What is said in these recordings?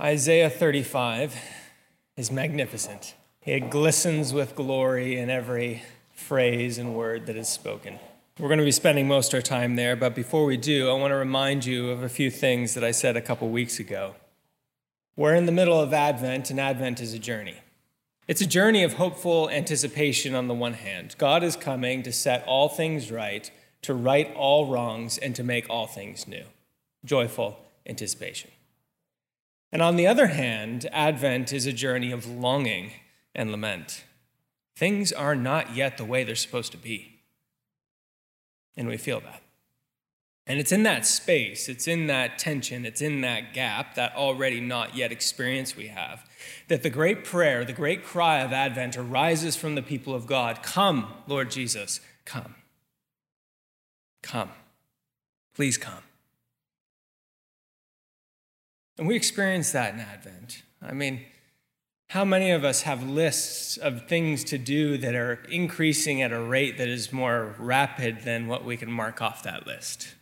Isaiah 35 is magnificent. It glistens with glory in every phrase and word that is spoken. We're going to be spending most of our time there, but before we do, I want to remind you of a few things that I said a couple weeks ago. We're in the middle of Advent, and Advent is a journey. It's a journey of hopeful anticipation on the one hand. God is coming to set all things right, to right all wrongs, and to make all things new. Joyful anticipation. And on the other hand, Advent is a journey of longing and lament. Things are not yet the way they're supposed to be. And we feel that. And it's in that space, it's in that tension, it's in that gap, that already not yet experience we have, that the great prayer, the great cry of Advent arises from the people of God Come, Lord Jesus, come. Come. Please come. And we experience that in Advent. I mean, how many of us have lists of things to do that are increasing at a rate that is more rapid than what we can mark off that list?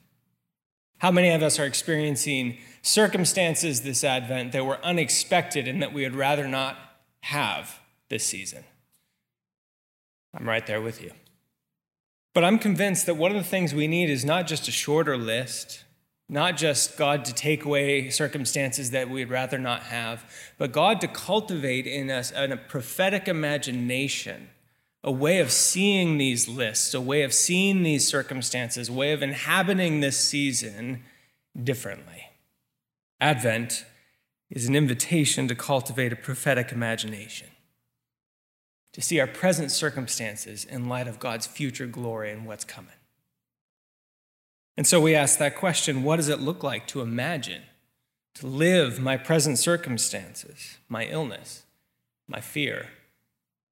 How many of us are experiencing circumstances this Advent that were unexpected and that we would rather not have this season? I'm right there with you. But I'm convinced that one of the things we need is not just a shorter list, not just God to take away circumstances that we'd rather not have, but God to cultivate in us a prophetic imagination, a way of seeing these lists, a way of seeing these circumstances, a way of inhabiting this season differently. Advent is an invitation to cultivate a prophetic imagination, to see our present circumstances in light of God's future glory and what's coming. And so we ask that question what does it look like to imagine, to live my present circumstances, my illness, my fear,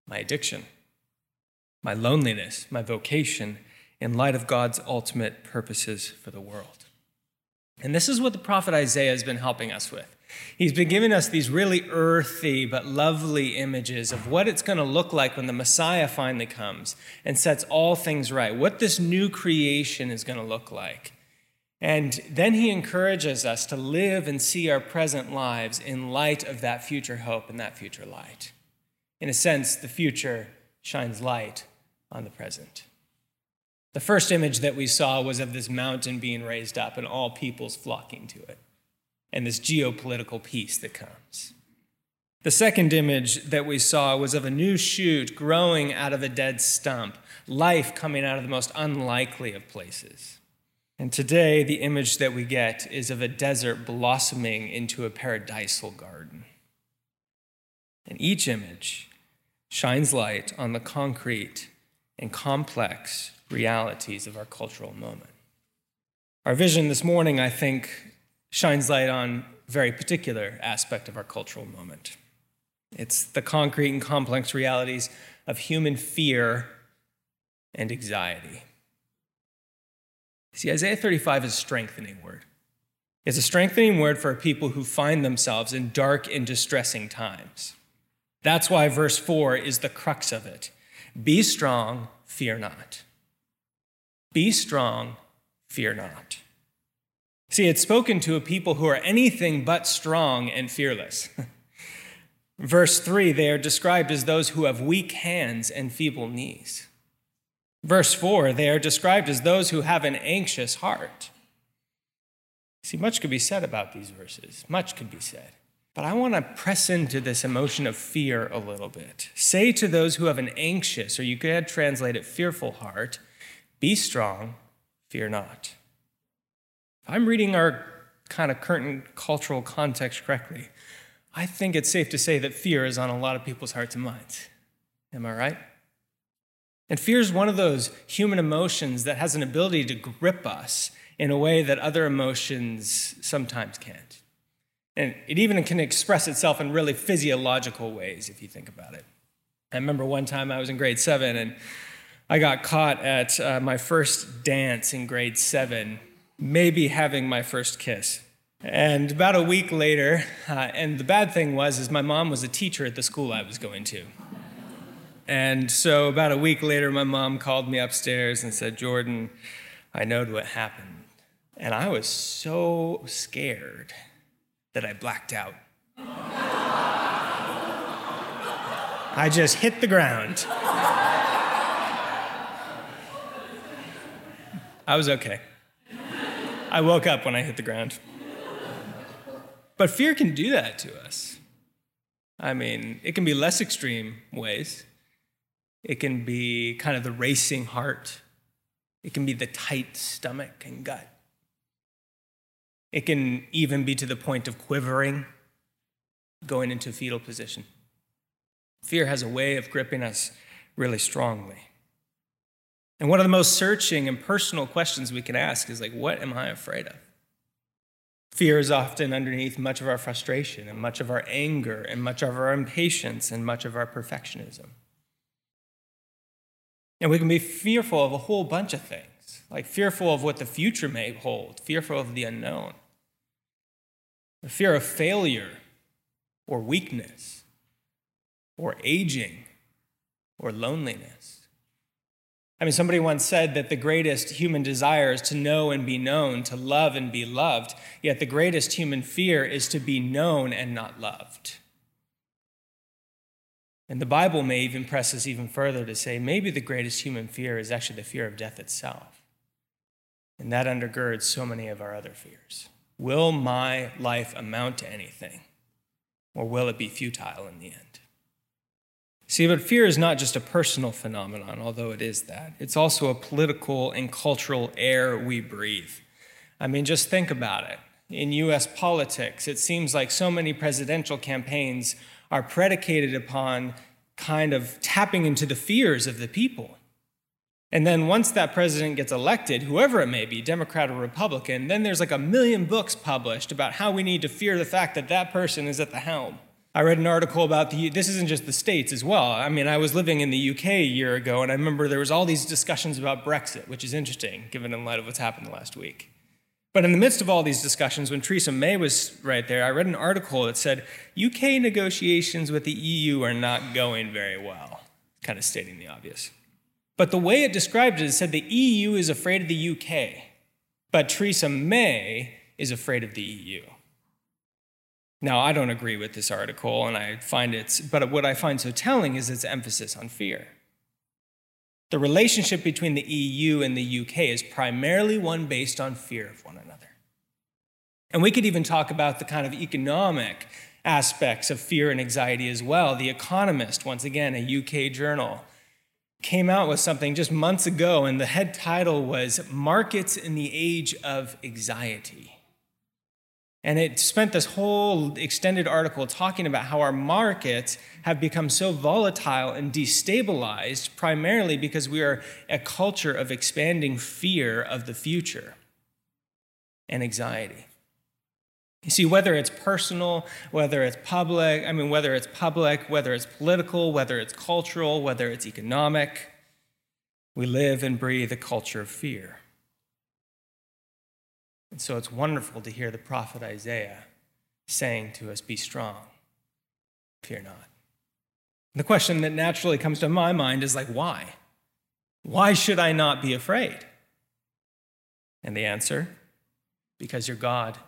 my addiction, my loneliness, my vocation, in light of God's ultimate purposes for the world? And this is what the prophet Isaiah has been helping us with. He's been giving us these really earthy but lovely images of what it's going to look like when the Messiah finally comes and sets all things right, what this new creation is going to look like. And then he encourages us to live and see our present lives in light of that future hope and that future light. In a sense, the future shines light on the present. The first image that we saw was of this mountain being raised up and all peoples flocking to it and this geopolitical peace that comes. The second image that we saw was of a new shoot growing out of a dead stump, life coming out of the most unlikely of places. And today, the image that we get is of a desert blossoming into a paradisal garden. And each image shines light on the concrete and complex realities of our cultural moment. Our vision this morning, I think, shines light on a very particular aspect of our cultural moment. It's the concrete and complex realities of human fear and anxiety. See, Isaiah 35 is a strengthening word. It's a strengthening word for people who find themselves in dark and distressing times. That's why verse 4 is the crux of it. Be strong, fear not. Be strong, fear not. See, it's spoken to a people who are anything but strong and fearless. Verse 3, they are described as those who have weak hands and feeble knees. Verse 4, they are described as those who have an anxious heart. See, much could be said about these verses. Much could be said. But I want to press into this emotion of fear a little bit. Say to those who have an anxious, or you could translate it fearful heart, be strong, fear not. I'm reading our kind of current cultural context correctly. I think it's safe to say that fear is on a lot of people's hearts and minds. Am I right? And fear is one of those human emotions that has an ability to grip us in a way that other emotions sometimes can't. And it even can express itself in really physiological ways, if you think about it. I remember one time I was in grade seven and I got caught at uh, my first dance in grade seven maybe having my first kiss. And about a week later, uh, and the bad thing was, is my mom was a teacher at the school I was going to. And so about a week later, my mom called me upstairs and said, Jordan, I knowed what happened. And I was so scared that I blacked out. I just hit the ground. I was okay. I woke up when I hit the ground. But fear can do that to us. I mean, it can be less extreme ways. It can be kind of the racing heart. It can be the tight stomach and gut. It can even be to the point of quivering, going into fetal position. Fear has a way of gripping us really strongly. And one of the most searching and personal questions we can ask is like, what am I afraid of? Fear is often underneath much of our frustration and much of our anger and much of our impatience and much of our perfectionism. And we can be fearful of a whole bunch of things, like fearful of what the future may hold, fearful of the unknown, the fear of failure or weakness or aging or loneliness. I mean, somebody once said that the greatest human desire is to know and be known, to love and be loved, yet the greatest human fear is to be known and not loved. And the Bible may even press us even further to say maybe the greatest human fear is actually the fear of death itself. And that undergirds so many of our other fears. Will my life amount to anything? Or will it be futile in the end? See, but fear is not just a personal phenomenon, although it is that. It's also a political and cultural air we breathe. I mean, just think about it. In US politics, it seems like so many presidential campaigns are predicated upon kind of tapping into the fears of the people. And then once that president gets elected, whoever it may be, Democrat or Republican, then there's like a million books published about how we need to fear the fact that that person is at the helm. I read an article about the, this isn't just the States as well. I mean, I was living in the UK a year ago, and I remember there was all these discussions about Brexit, which is interesting, given in light of what's happened the last week. But in the midst of all these discussions, when Theresa May was right there, I read an article that said UK negotiations with the EU are not going very well, kind of stating the obvious. But the way it described it, it said the EU is afraid of the UK, but Theresa May is afraid of the EU. Now, I don't agree with this article, and I find it's, but what I find so telling is its emphasis on fear. The relationship between the EU and the UK is primarily one based on fear of one another. And we could even talk about the kind of economic aspects of fear and anxiety as well. The Economist, once again, a UK journal, came out with something just months ago, and the head title was Markets in the Age of Anxiety. And it spent this whole extended article talking about how our markets have become so volatile and destabilized primarily because we are a culture of expanding fear of the future and anxiety. You see, whether it's personal, whether it's public, I mean, whether it's public, whether it's political, whether it's cultural, whether it's economic, we live and breathe a culture of fear. And so it's wonderful to hear the prophet Isaiah saying to us, Be strong, fear not. The question that naturally comes to my mind is like, why? Why should I not be afraid? And the answer because your God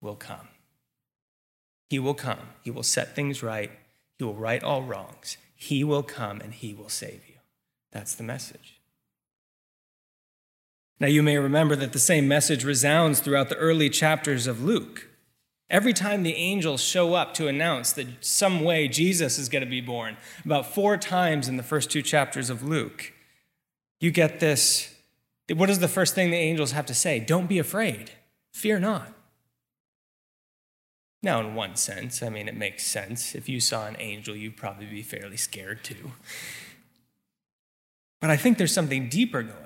will come. He will come. He will set things right. He will right all wrongs. He will come and he will save you. That's the message. Now, you may remember that the same message resounds throughout the early chapters of Luke. Every time the angels show up to announce that some way Jesus is going to be born, about four times in the first two chapters of Luke, you get this. What is the first thing the angels have to say? Don't be afraid, fear not. Now, in one sense, I mean, it makes sense. If you saw an angel, you'd probably be fairly scared too. But I think there's something deeper going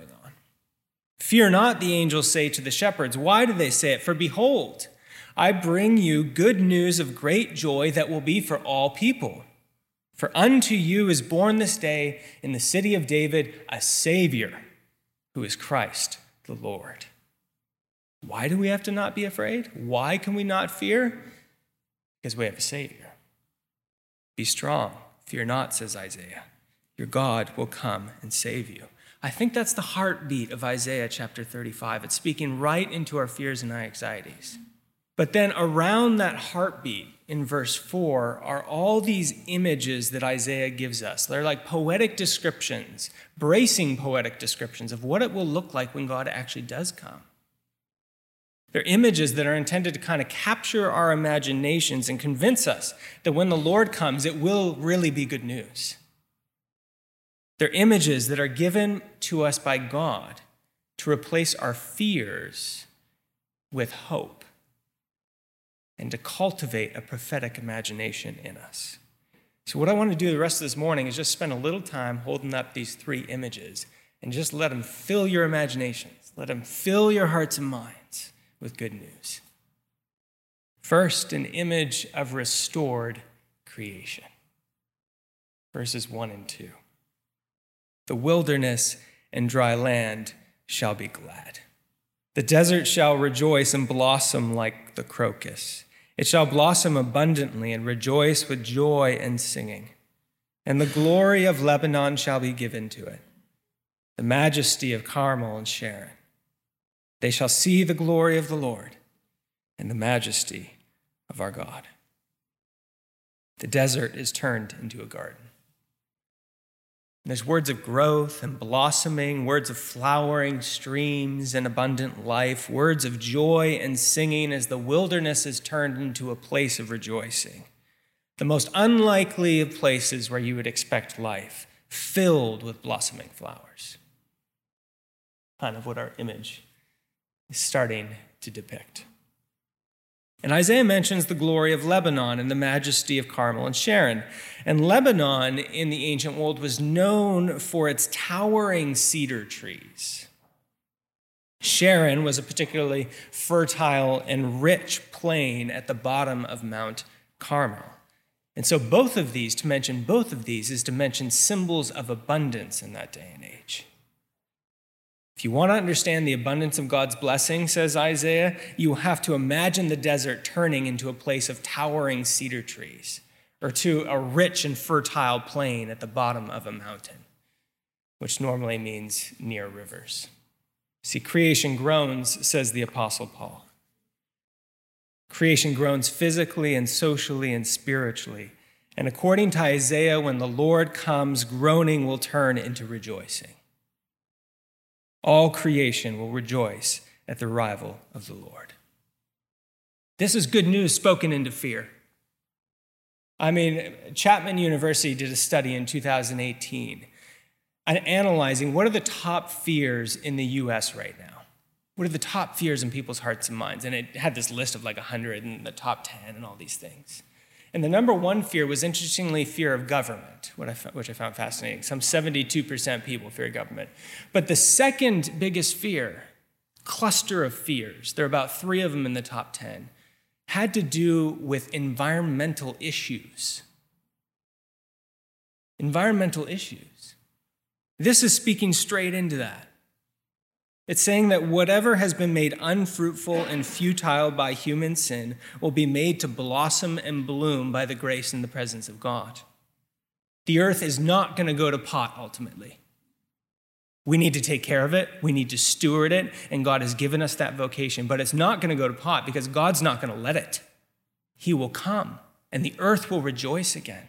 Fear not, the angels say to the shepherds. Why do they say it? For behold, I bring you good news of great joy that will be for all people. For unto you is born this day in the city of David a Savior, who is Christ the Lord. Why do we have to not be afraid? Why can we not fear? Because we have a Savior. Be strong, fear not, says Isaiah. Your God will come and save you. I think that's the heartbeat of Isaiah chapter 35. It's speaking right into our fears and our anxieties. But then around that heartbeat in verse 4 are all these images that Isaiah gives us. They're like poetic descriptions, bracing poetic descriptions of what it will look like when God actually does come. They're images that are intended to kind of capture our imaginations and convince us that when the Lord comes, it will really be good news. They're images that are given to us by God to replace our fears with hope and to cultivate a prophetic imagination in us. So, what I want to do the rest of this morning is just spend a little time holding up these three images and just let them fill your imaginations, let them fill your hearts and minds with good news. First, an image of restored creation. Verses 1 and 2. The wilderness and dry land shall be glad. The desert shall rejoice and blossom like the crocus. It shall blossom abundantly and rejoice with joy and singing. And the glory of Lebanon shall be given to it, the majesty of Carmel and Sharon. They shall see the glory of the Lord and the majesty of our God. The desert is turned into a garden. There's words of growth and blossoming, words of flowering streams and abundant life, words of joy and singing as the wilderness is turned into a place of rejoicing. The most unlikely of places where you would expect life, filled with blossoming flowers. Kind of what our image is starting to depict. And Isaiah mentions the glory of Lebanon and the majesty of Carmel and Sharon. And Lebanon in the ancient world was known for its towering cedar trees. Sharon was a particularly fertile and rich plain at the bottom of Mount Carmel. And so, both of these, to mention both of these, is to mention symbols of abundance in that day and age. If you want to understand the abundance of God's blessing, says Isaiah, you have to imagine the desert turning into a place of towering cedar trees or to a rich and fertile plain at the bottom of a mountain, which normally means near rivers. See, creation groans, says the Apostle Paul. Creation groans physically and socially and spiritually. And according to Isaiah, when the Lord comes, groaning will turn into rejoicing. All creation will rejoice at the arrival of the Lord. This is good news spoken into fear. I mean, Chapman University did a study in 2018 analyzing what are the top fears in the US right now. What are the top fears in people's hearts and minds? And it had this list of like 100 and the top 10 and all these things. And the number one fear was interestingly fear of government, which I found fascinating. Some 72% people fear government. But the second biggest fear, cluster of fears, there are about three of them in the top 10, had to do with environmental issues. Environmental issues. This is speaking straight into that. It's saying that whatever has been made unfruitful and futile by human sin will be made to blossom and bloom by the grace and the presence of God. The earth is not going to go to pot ultimately. We need to take care of it, we need to steward it, and God has given us that vocation. But it's not going to go to pot because God's not going to let it. He will come, and the earth will rejoice again.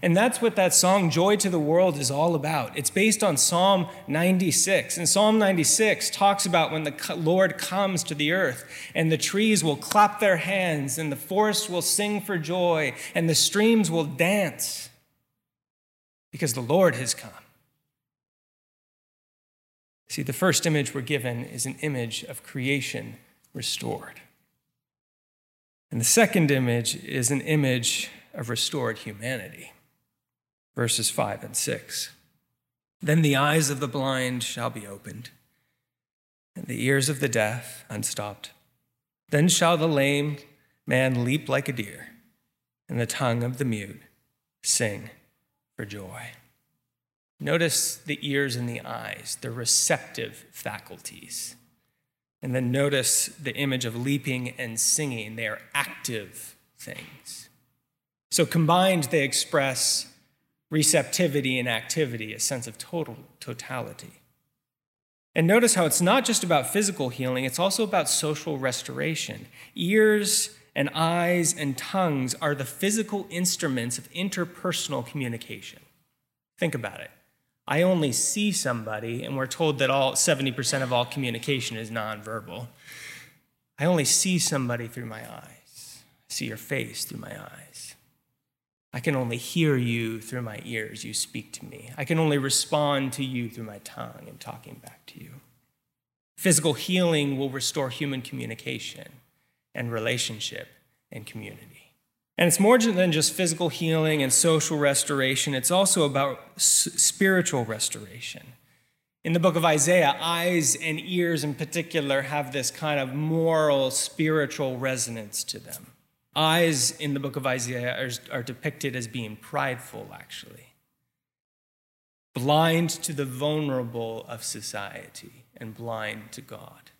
And that's what that song, Joy to the World, is all about. It's based on Psalm 96. And Psalm 96 talks about when the Lord comes to the earth, and the trees will clap their hands, and the forest will sing for joy, and the streams will dance because the Lord has come. See, the first image we're given is an image of creation restored. And the second image is an image of restored humanity verses 5 and 6. Then the eyes of the blind shall be opened, and the ears of the deaf unstopped. Then shall the lame man leap like a deer, and the tongue of the mute sing for joy. Notice the ears and the eyes, the receptive faculties. And then notice the image of leaping and singing. They are active things. So combined, they express receptivity and activity, a sense of total totality. And notice how it's not just about physical healing, it's also about social restoration. Ears and eyes and tongues are the physical instruments of interpersonal communication. Think about it. I only see somebody, and we're told that all 70% of all communication is nonverbal. I only see somebody through my eyes. I see your face through my eyes. I can only hear you through my ears. You speak to me. I can only respond to you through my tongue and talking back to you. Physical healing will restore human communication and relationship and community. And it's more than just physical healing and social restoration, it's also about spiritual restoration. In the book of Isaiah, eyes and ears in particular have this kind of moral, spiritual resonance to them. Eyes in the book of Isaiah are, are depicted as being prideful, actually, blind to the vulnerable of society and blind to God.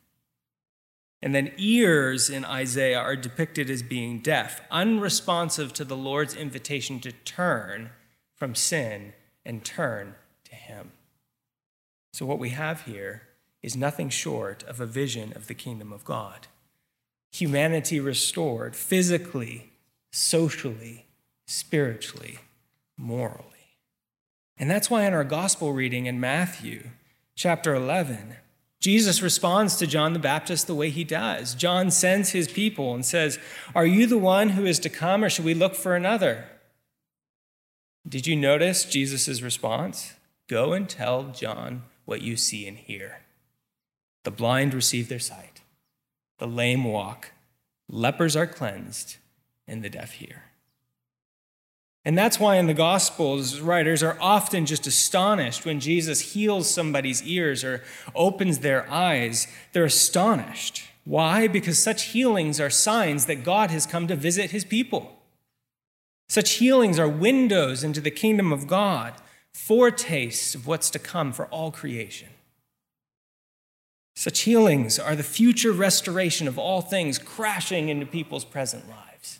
And then ears in Isaiah are depicted as being deaf, unresponsive to the Lord's invitation to turn from sin and turn to Him. So, what we have here is nothing short of a vision of the kingdom of God. Humanity restored physically, socially, spiritually, morally. And that's why in our gospel reading in Matthew chapter 11, Jesus responds to John the Baptist the way he does. John sends his people and says, Are you the one who is to come, or should we look for another? Did you notice Jesus' response? Go and tell John what you see and hear. The blind receive their sight, the lame walk, lepers are cleansed, and the deaf hear. And that's why in the Gospels, writers are often just astonished when Jesus heals somebody's ears or opens their eyes. They're astonished. Why? Because such healings are signs that God has come to visit his people. Such healings are windows into the kingdom of God, foretastes of what's to come for all creation. Such healings are the future restoration of all things crashing into people's present lives.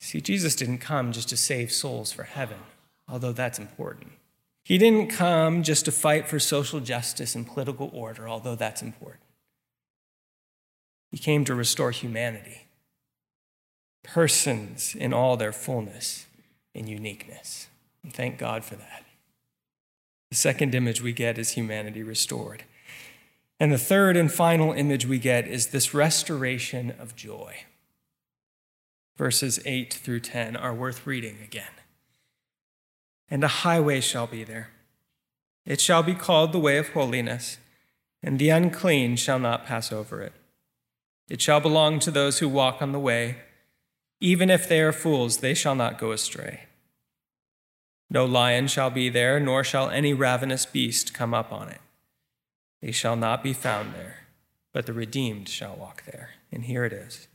See, Jesus didn't come just to save souls for heaven, although that's important. He didn't come just to fight for social justice and political order, although that's important. He came to restore humanity, persons in all their fullness and uniqueness. And thank God for that. The second image we get is humanity restored. And the third and final image we get is this restoration of joy verses 8 through 10 are worth reading again. And a highway shall be there. It shall be called the way of holiness, and the unclean shall not pass over it. It shall belong to those who walk on the way. Even if they are fools, they shall not go astray. No lion shall be there, nor shall any ravenous beast come up on it. They shall not be found there, but the redeemed shall walk there. And here it is.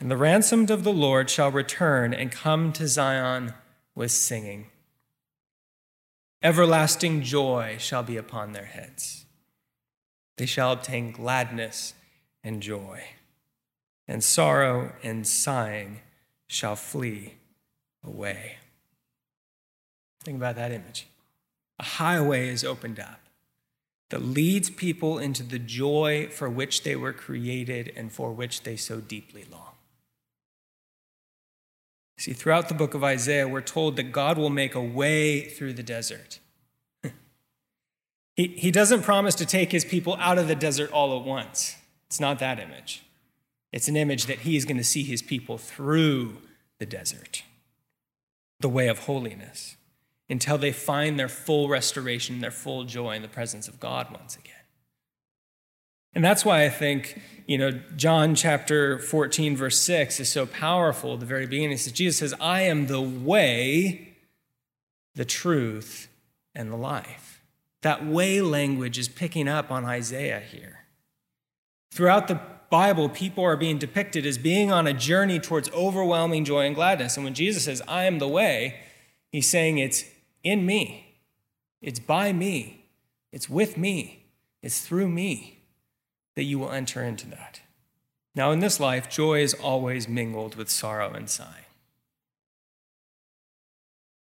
And the ransomed of the Lord shall return and come to Zion with singing. Everlasting joy shall be upon their heads. They shall obtain gladness and joy, and sorrow and sighing shall flee away. Think about that image. A highway is opened up that leads people into the joy for which they were created and for which they so deeply long. See, throughout the book of Isaiah, we're told that God will make a way through the desert. he, he doesn't promise to take his people out of the desert all at once. It's not that image. It's an image that he is going to see his people through the desert, the way of holiness, until they find their full restoration, their full joy in the presence of God once again. And that's why I think, you know, John chapter 14, verse 6 is so powerful at the very beginning. Says, Jesus says, I am the way, the truth, and the life. That way language is picking up on Isaiah here. Throughout the Bible, people are being depicted as being on a journey towards overwhelming joy and gladness. And when Jesus says, I am the way, he's saying it's in me, it's by me, it's with me, it's through me that you will enter into that. Now, in this life, joy is always mingled with sorrow and sighing.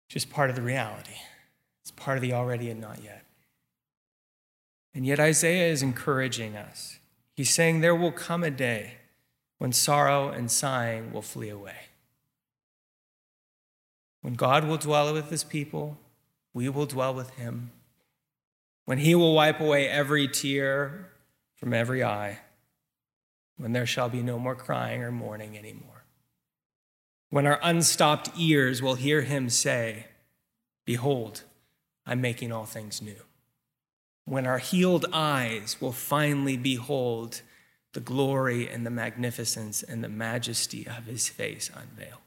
Just part of the reality. It's part of the already and not yet. And yet, Isaiah is encouraging us. He's saying there will come a day when sorrow and sighing will flee away. When God will dwell with his people, we will dwell with him. When he will wipe away every tear from every eye, when there shall be no more crying or mourning anymore. When our unstopped ears will hear him say, Behold, I'm making all things new. When our healed eyes will finally behold the glory and the magnificence and the majesty of his face unveiled.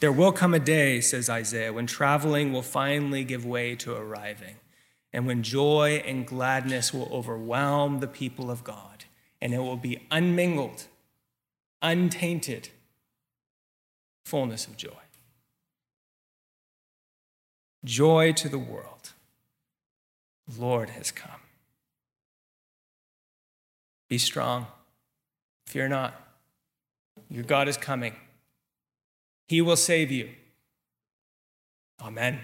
There will come a day, says Isaiah, when traveling will finally give way to arriving, and when joy and gladness will overwhelm the people of God, and it will be unmingled, untainted fullness of joy. Joy to the world. The Lord has come. Be strong. Fear not. Your God is coming. He will save you. Amen.